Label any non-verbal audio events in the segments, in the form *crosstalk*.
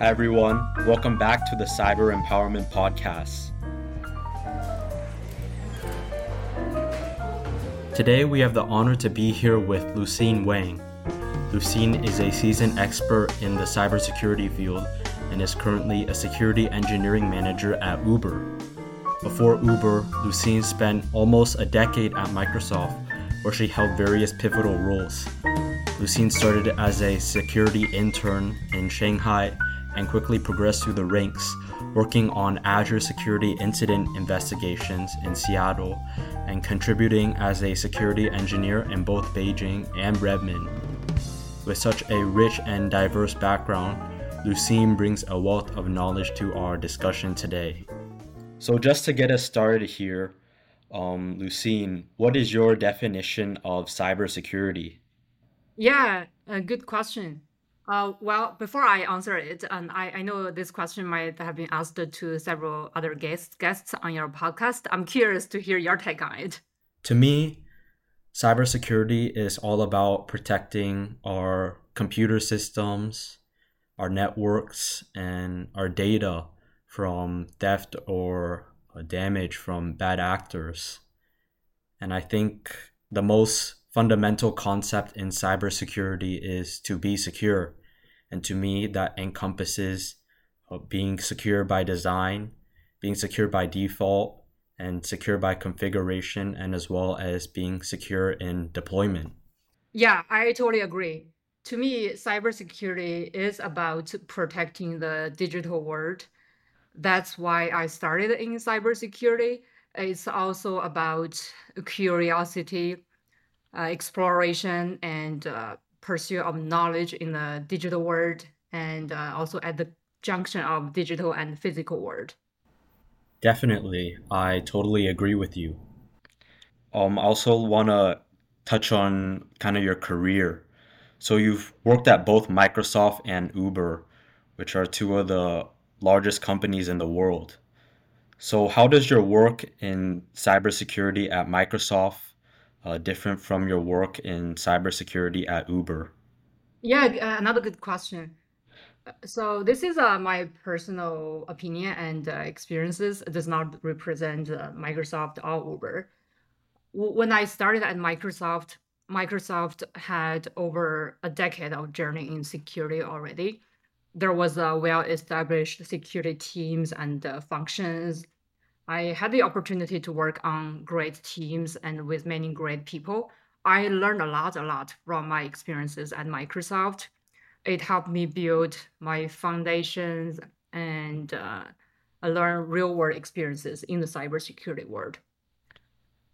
Hi, everyone. Welcome back to the Cyber Empowerment Podcast. Today, we have the honor to be here with Lucine Wang. Lucine is a seasoned expert in the cybersecurity field and is currently a security engineering manager at Uber. Before Uber, Lucine spent almost a decade at Microsoft, where she held various pivotal roles. Lucine started as a security intern in Shanghai and quickly progressed through the ranks, working on Azure security incident investigations in Seattle and contributing as a security engineer in both Beijing and Redmond. With such a rich and diverse background, Lucine brings a wealth of knowledge to our discussion today. So, just to get us started here, um, Lucine, what is your definition of cybersecurity? Yeah, a good question. Uh, well, before I answer it, and I, I know this question might have been asked to several other guests guests on your podcast. I'm curious to hear your take on it. To me, cybersecurity is all about protecting our computer systems, our networks, and our data from theft or damage from bad actors. And I think the most fundamental concept in cybersecurity is to be secure. And to me, that encompasses uh, being secure by design, being secure by default, and secure by configuration, and as well as being secure in deployment. Yeah, I totally agree. To me, cybersecurity is about protecting the digital world. That's why I started in cybersecurity. It's also about curiosity, uh, exploration, and uh, pursuit of knowledge in the digital world and uh, also at the junction of digital and physical world. Definitely, I totally agree with you. Um, I also want to touch on kind of your career. So you've worked at both Microsoft and Uber, which are two of the largest companies in the world. So how does your work in cybersecurity at Microsoft uh, different from your work in cybersecurity at Uber? Yeah, uh, another good question. Uh, so this is uh, my personal opinion and uh, experiences. It does not represent uh, Microsoft or Uber. When I started at Microsoft, Microsoft had over a decade of journey in security already. There was a well-established security teams and uh, functions I had the opportunity to work on great teams and with many great people. I learned a lot, a lot from my experiences at Microsoft. It helped me build my foundations and uh, I learned real world experiences in the cybersecurity world.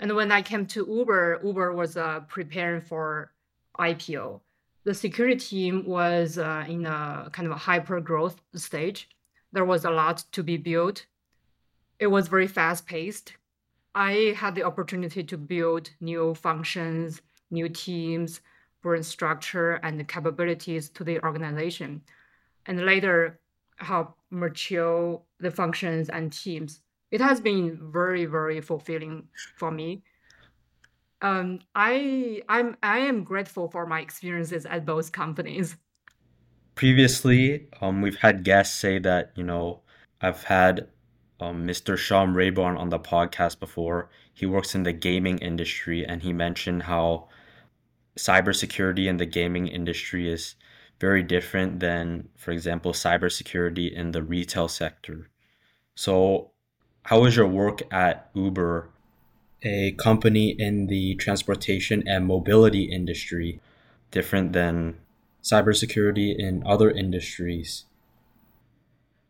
And when I came to Uber, Uber was uh, preparing for IPO. The security team was uh, in a kind of a hyper growth stage. There was a lot to be built it was very fast paced. I had the opportunity to build new functions, new teams, bring structure and capabilities to the organization, and later help mature the functions and teams. It has been very, very fulfilling for me. Um, I I'm I am grateful for my experiences at both companies. Previously, um, we've had guests say that you know I've had um, Mr. Sean Rayburn on the podcast before. He works in the gaming industry, and he mentioned how cybersecurity in the gaming industry is very different than, for example, cybersecurity in the retail sector. So, how is your work at Uber, a company in the transportation and mobility industry, different than cybersecurity in other industries?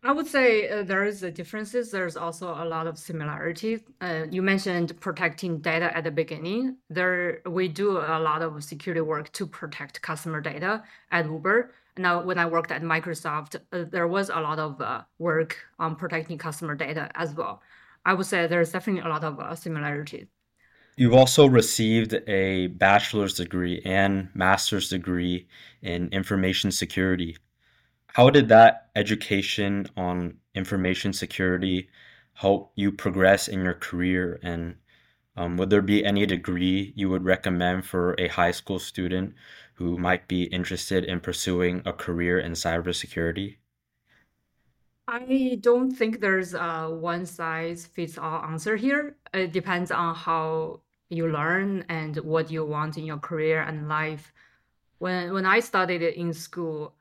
I would say uh, there is a differences. There's also a lot of similarities. Uh, you mentioned protecting data at the beginning. There, we do a lot of security work to protect customer data at Uber. Now, when I worked at Microsoft, uh, there was a lot of uh, work on protecting customer data as well. I would say there's definitely a lot of uh, similarities. You've also received a bachelor's degree and master's degree in information security how did that education on information security help you progress in your career? And um, would there be any degree you would recommend for a high school student who might be interested in pursuing a career in cybersecurity? I don't think there's a one size fits all answer here. It depends on how you learn and what you want in your career and life. When when I studied in school,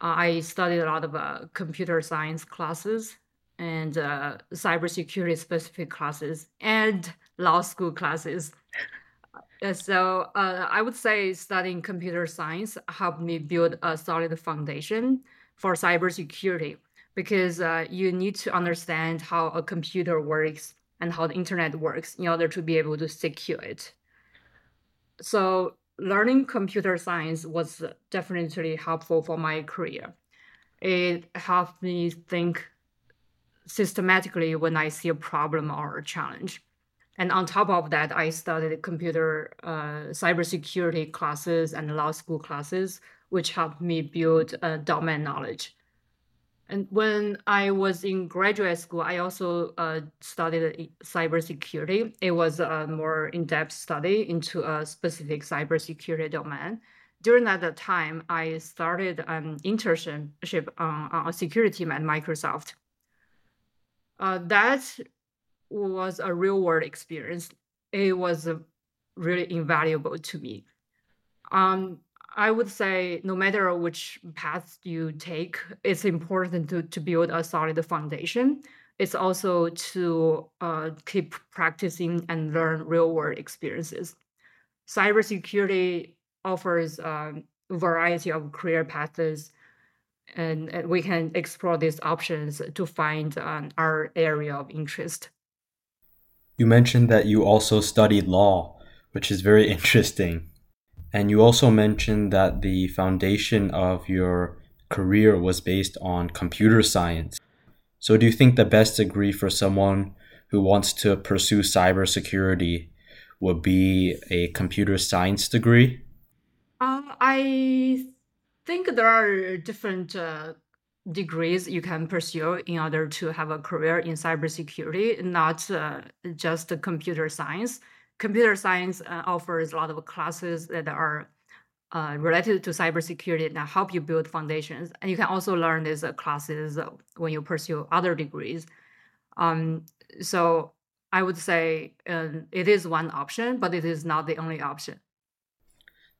I studied a lot of uh, computer science classes and uh, cybersecurity specific classes and law school classes. Uh, so uh, I would say studying computer science helped me build a solid foundation for cybersecurity because uh, you need to understand how a computer works and how the internet works in order to be able to secure it. So learning computer science was definitely helpful for my career. It helped me think systematically when I see a problem or a challenge. And on top of that, I studied computer uh, cybersecurity classes and law school classes, which helped me build uh, domain knowledge. And when I was in graduate school, I also uh, studied cybersecurity. It was a more in-depth study into a specific cybersecurity domain. During that time, I started an internship on, on a security team at Microsoft. Uh, that was a real world experience. It was uh, really invaluable to me. Um, I would say no matter which path you take, it's important to, to build a solid foundation. It's also to uh, keep practicing and learn real world experiences. Cybersecurity offers um, a variety of career paths, and, and, we can explore these options to find um, our area of interest. You mentioned that you also studied law, which is very *laughs* interesting. And you also mentioned that the foundation of your career was based on computer science. So, do you think the best degree for someone who wants to pursue cybersecurity would be a computer science degree? Uh, I think there are different uh, degrees you can pursue in order to have a career in cybersecurity, not uh, just computer science computer science uh, offers a lot of classes that are uh, related to cybersecurity that help you build foundations. And you can also learn these uh, classes when you pursue other degrees. Um, so I would say um, it is one option, but it is not the only option.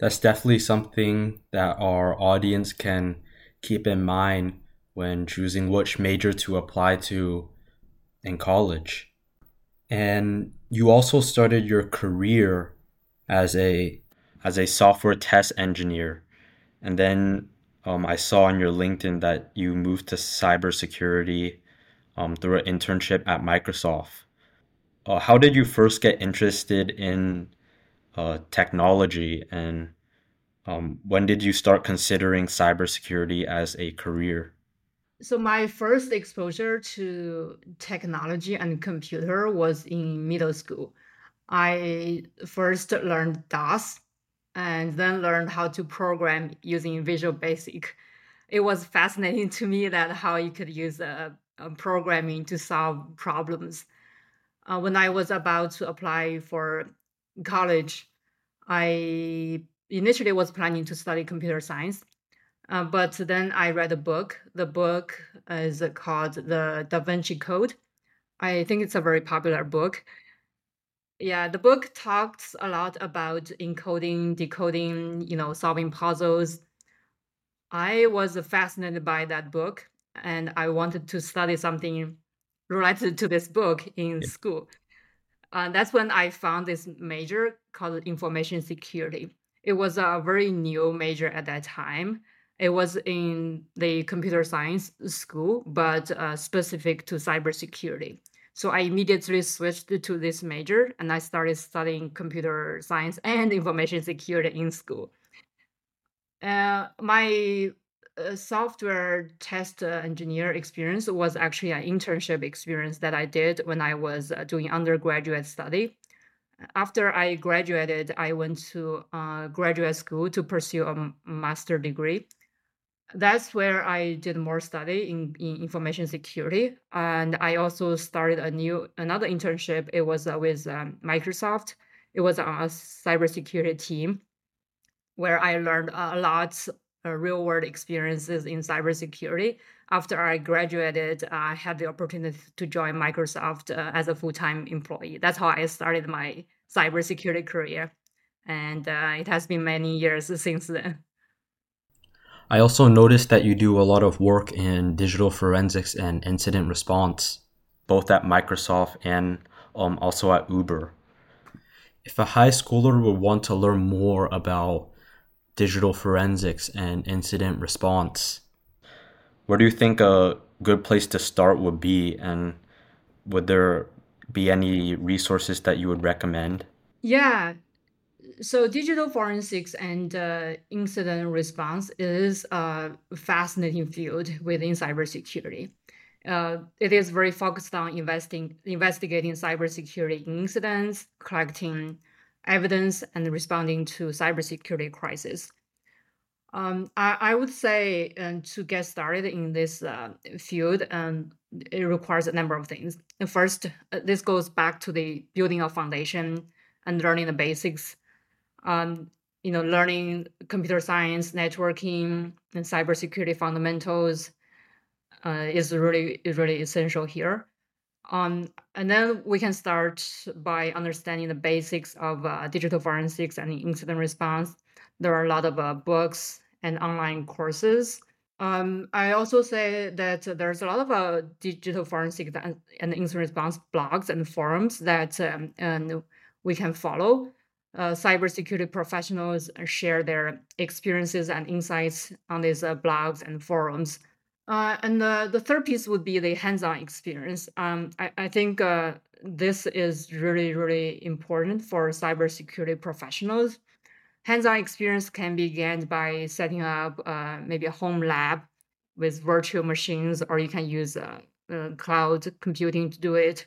That's definitely something that our audience can keep in mind when choosing which major to apply to in college. And you also started your career as a as a software test engineer, and then um, I saw on your LinkedIn that you moved to cybersecurity um, through an internship at Microsoft. Uh, how did you first get interested in uh, technology, and um, when did you start considering cybersecurity as a career? So my first exposure to technology and computer was in middle school. I first learned DOS and then learned how to program using Visual Basic. It was fascinating to me that how you could use a, a programming to solve problems. Uh, when I was about to apply for college, I initially was planning to study computer science uh, but then I read a book. The book is called The Da Vinci Code. I think it's a very popular book. Yeah, the book talks a lot about encoding, decoding, you know, solving puzzles. I was fascinated by that book and I wanted to study something related to this book in yeah. school. Uh, that's when I found this major called information security. It was a very new major at that time it was in the computer science school, but uh, specific to cybersecurity. So I immediately switched to this major and I started studying computer science and information security in school. Uh, my uh, software test uh, engineer experience was actually an internship experience that I did when I was uh, doing undergraduate study. After I graduated, I went to uh, graduate school to pursue a master degree that's where I did more study in, in information security. And I also started a new another internship. It was uh, with um, Microsoft. It was on a cybersecurity team where I learned a lot uh, real world experiences in cybersecurity. After I graduated, I had the opportunity to join Microsoft uh, as a full time employee. That's how I started my cybersecurity career. And uh, it has been many years *laughs* since then. I also noticed that you do a lot of work in digital forensics and incident response, both at Microsoft and um, also at Uber. If a high schooler would want to learn more about digital forensics and incident response, where do you think a good place to start would be? And would there be any resources that you would recommend? Yeah, so digital forensics and uh, incident response is a fascinating field within cybersecurity. Uh, it is very focused on investing, investigating cybersecurity incidents, collecting evidence, and responding to cybersecurity crises. Um, I, I, would say um, to get started in this uh, field, um, it requires a number of things. First, uh, this goes back to the building a foundation and learning the basics um, you know, learning computer science, networking, and cybersecurity fundamentals uh, is really is really essential here. Um, and then we can start by understanding the basics of uh, digital forensics and incident response. There are a lot of uh, books and online courses. Um, I also say that there's a lot of uh, digital forensics and, and incident response blogs and forums that um, and we can follow uh, cybersecurity professionals share their experiences and insights on these uh, blogs and forums. Uh, and the third piece would be the hands-on experience. Um, I, I, think uh, this is really, really important for cybersecurity professionals. Hands-on experience can be gained by setting up uh, maybe a home lab with virtual machines, or you can use cloud computing to do it.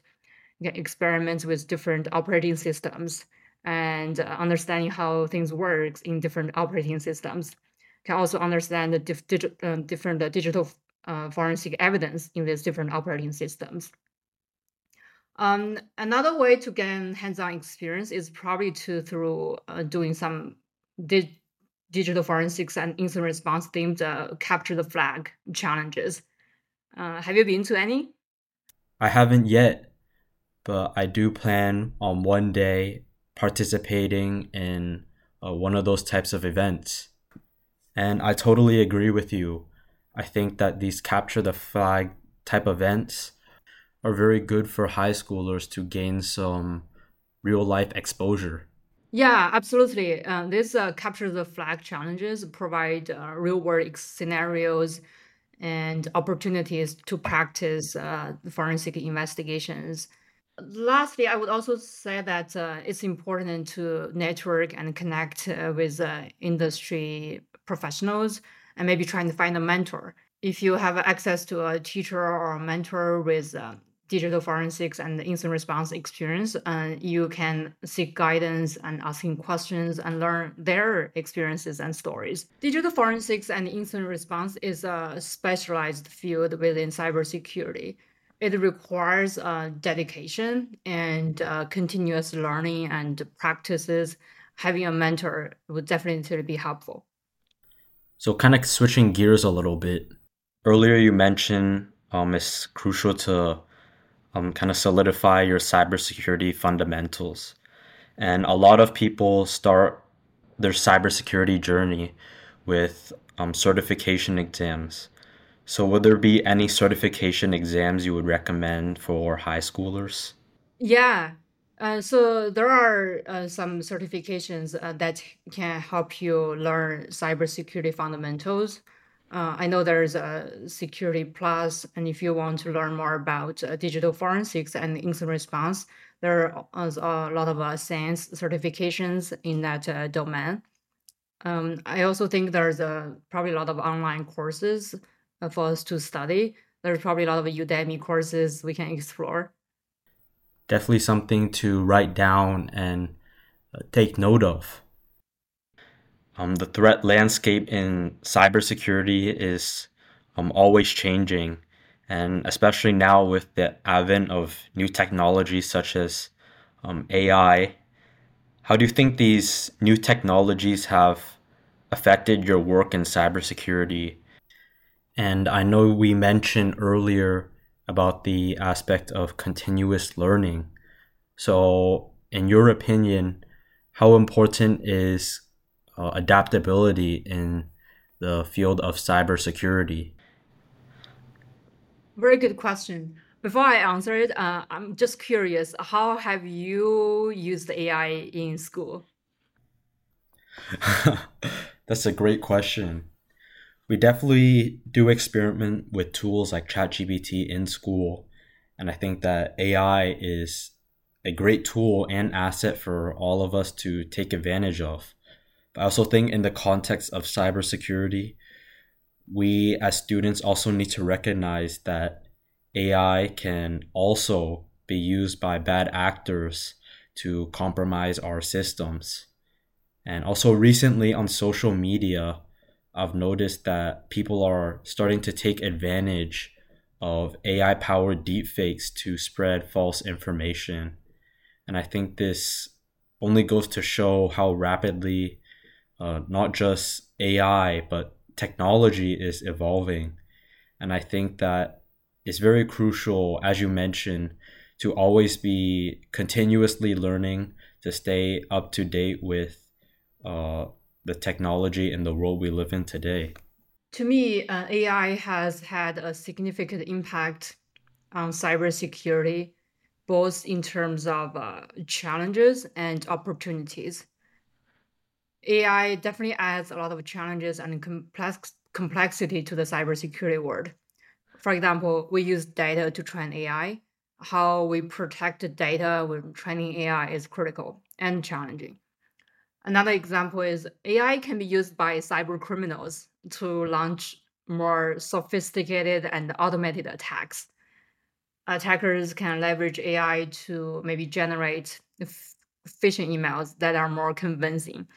You can experiment with different operating systems and uh, understanding how things work in different operating systems. Can also understand the dif- digi- uh, different uh, digital uh, forensic evidence in these different operating systems. Um, another way to gain hands-on experience is probably to through uh, doing some di- digital forensics and incident response themed uh, capture the flag challenges. have you been to any? I haven't yet, but I do plan on one day participating in uh, one of those types of events. And I totally agree with you. I think that these capture the flag type events are very good for high schoolers to gain some real life exposure. Yeah, absolutely. Uh, this uh, capture the flag challenges provide uh, real world scenarios and opportunities to practice uh, forensic investigations lastly, I would also say that uh, it's important to network and connect uh, with uh, industry professionals and maybe trying to find a mentor. If you have access to a teacher or a mentor with uh, digital forensics and incident response experience, uh, you can seek guidance and asking questions and learn their experiences and stories. Digital forensics and incident response is a specialized field within cybersecurity it requires uh, dedication and uh, continuous learning and practices. Having a mentor would definitely be helpful. So, kind of switching gears a little bit. Earlier, you mentioned um, it's crucial to um, kind of solidify your cybersecurity fundamentals. And a lot of people start their cybersecurity journey with um, certification exams. So, would there be any certification exams you would recommend for high schoolers? Yeah. Uh, so there are uh, some certifications uh, that can help you learn cybersecurity fundamentals. Uh, I know there's a Security Plus, and if you want to learn more about uh, digital forensics and incident response, there are a lot of uh, SANS certifications in that uh, domain. Um, I also think there's a, probably a lot of online courses uh, for us to study. There's probably a lot of Udemy courses we can explore. Definitely something to write down and uh, take note of. Um, the threat landscape in cybersecurity is um, always changing, and especially now with the advent of new technologies such as um, AI. How do you think these new technologies have affected your work in cybersecurity. And I know we mentioned earlier about the aspect of continuous learning. So, in your opinion, how important is uh, adaptability in the field of cybersecurity? Very good question. Before I answer it, uh, I'm just curious, how have you used AI in school? *laughs* That's a great question. We definitely do experiment with tools like ChatGPT in school, and I think that AI is a great tool and asset for all of us to take advantage of. But I also think in the context of cybersecurity, we as students also need to recognize that AI can also be used by bad actors to compromise our systems. And also, recently on social media, I've noticed that people are starting to take advantage of AI powered deepfakes to spread false information. And I think this only goes to show how rapidly uh, not just AI, but technology is evolving. And I think that it's very crucial, as you mentioned, to always be continuously learning to stay up to date with uh, the technology and the world we live in today. To me, uh, AI has had a significant impact on cybersecurity, both in terms of uh, challenges and opportunities. AI definitely adds a lot of challenges and complex complexity to the cybersecurity world. For example, we use data to train AI. How we protect the data when training AI is critical and challenging. Another example is AI can be used by cyber criminals to launch more sophisticated and automated attacks. Attackers can leverage AI to maybe generate phishing emails that are more convincing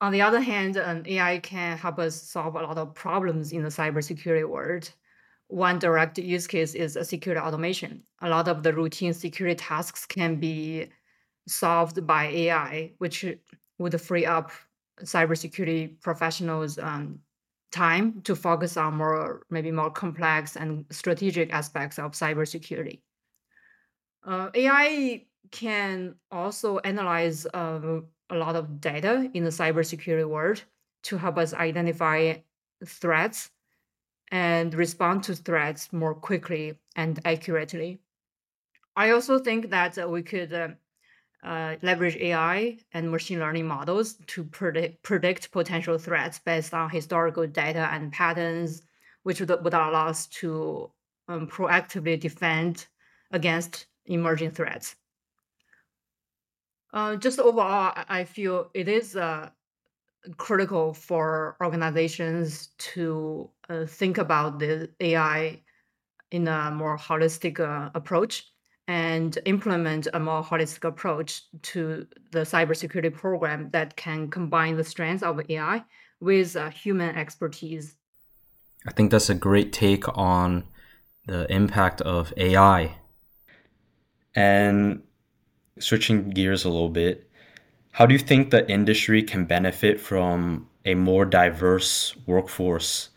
on the other hand, um, AI can help us solve a lot of problems in the cybersecurity world. One direct use case is security automation. A lot of the routine security tasks can be solved by AI, which would free up cybersecurity professionals' um, time to focus on more, maybe more complex and strategic aspects of cybersecurity. Uh, AI can also analyze uh, a lot of data in the cybersecurity world to help us identify threats and respond to threats more quickly and accurately. I also think that we could uh, leverage AI and machine learning models to predict, predict potential threats based on historical data and patterns, which would, would allow us to um, proactively defend against emerging threats. Uh, just overall, I feel it is uh, critical for organizations to uh, think about the AI in a more holistic uh, approach and implement a more holistic approach to the cybersecurity program that can combine the strengths of AI with uh, human expertise. I think that's a great take on the impact of AI. And switching gears a little bit, how do you think the industry can benefit from a more diverse workforce,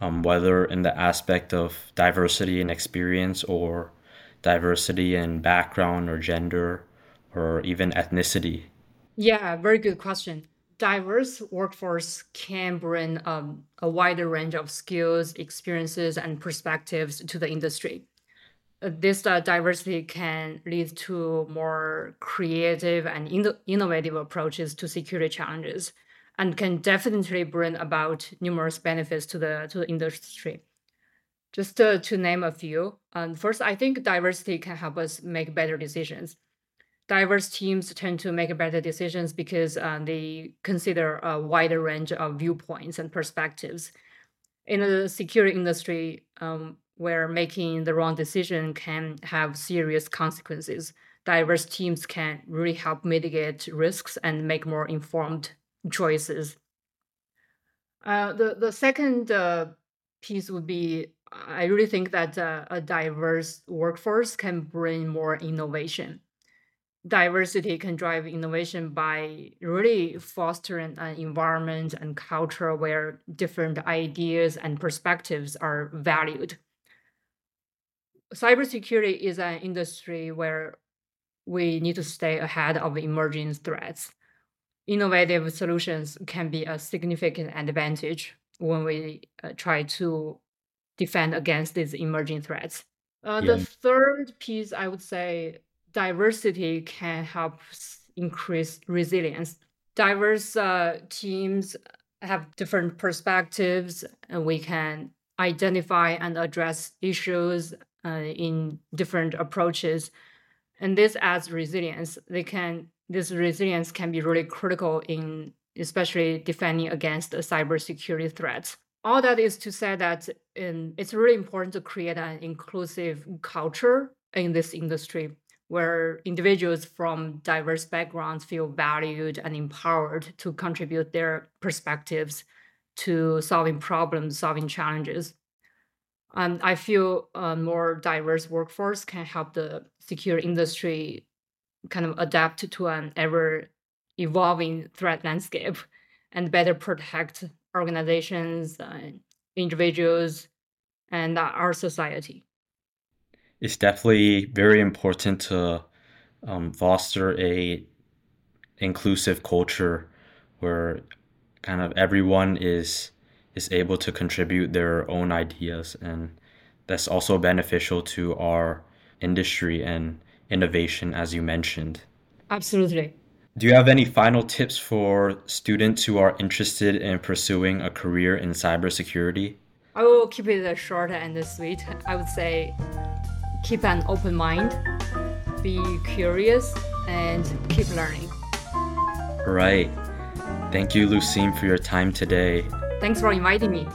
um, whether in the aspect of diversity and experience or diversity in background or gender or even ethnicity? Yeah, very good question. Diverse workforce can bring um, a wider range of skills, experiences, and perspectives to the industry this uh, diversity can lead to more creative and in- innovative approaches to security challenges and can definitely bring about numerous benefits to the to the industry just to, to name a few um, first i think diversity can help us make better decisions diverse teams tend to make better decisions because uh, they consider a wider range of viewpoints and perspectives in the security industry um, where making the wrong decision can have serious consequences. Diverse teams can really help mitigate risks and make more informed choices. Uh, the the second uh, piece would be I really think that uh, a diverse workforce can bring more innovation. diversity can drive innovation by really fostering an environment and culture where different ideas and perspectives are valued. Cybersecurity is an industry where we need to stay ahead of emerging threats. Innovative solutions can be a significant advantage when we uh, try to defend against these emerging threats. Uh, yeah. The third piece, I would say, diversity can help increase resilience. Diverse uh, teams have different perspectives, and we can identify and address issues uh, in different approaches, and this adds resilience. They can this resilience can be really critical in especially defending against cybersecurity threats. All that is to say that in, it's really important to create an inclusive culture in this industry where individuals from diverse backgrounds feel valued and empowered to contribute their perspectives to solving problems, solving challenges. And I feel a more diverse workforce can help the secure industry kind of adapt to an ever evolving threat landscape and better protect organizations, uh, individuals, and our society. It's definitely very important to um, foster a inclusive culture where kind of everyone is is able to contribute their own ideas and that's also beneficial to our industry and innovation as you mentioned. Absolutely do you have any final tips for students who are interested in pursuing a career in cybersecurity i will keep it short and sweet i would say keep an open mind, be curious, and keep learning. Right. Thank you, Lucine, for your time today. Thanks for inviting me.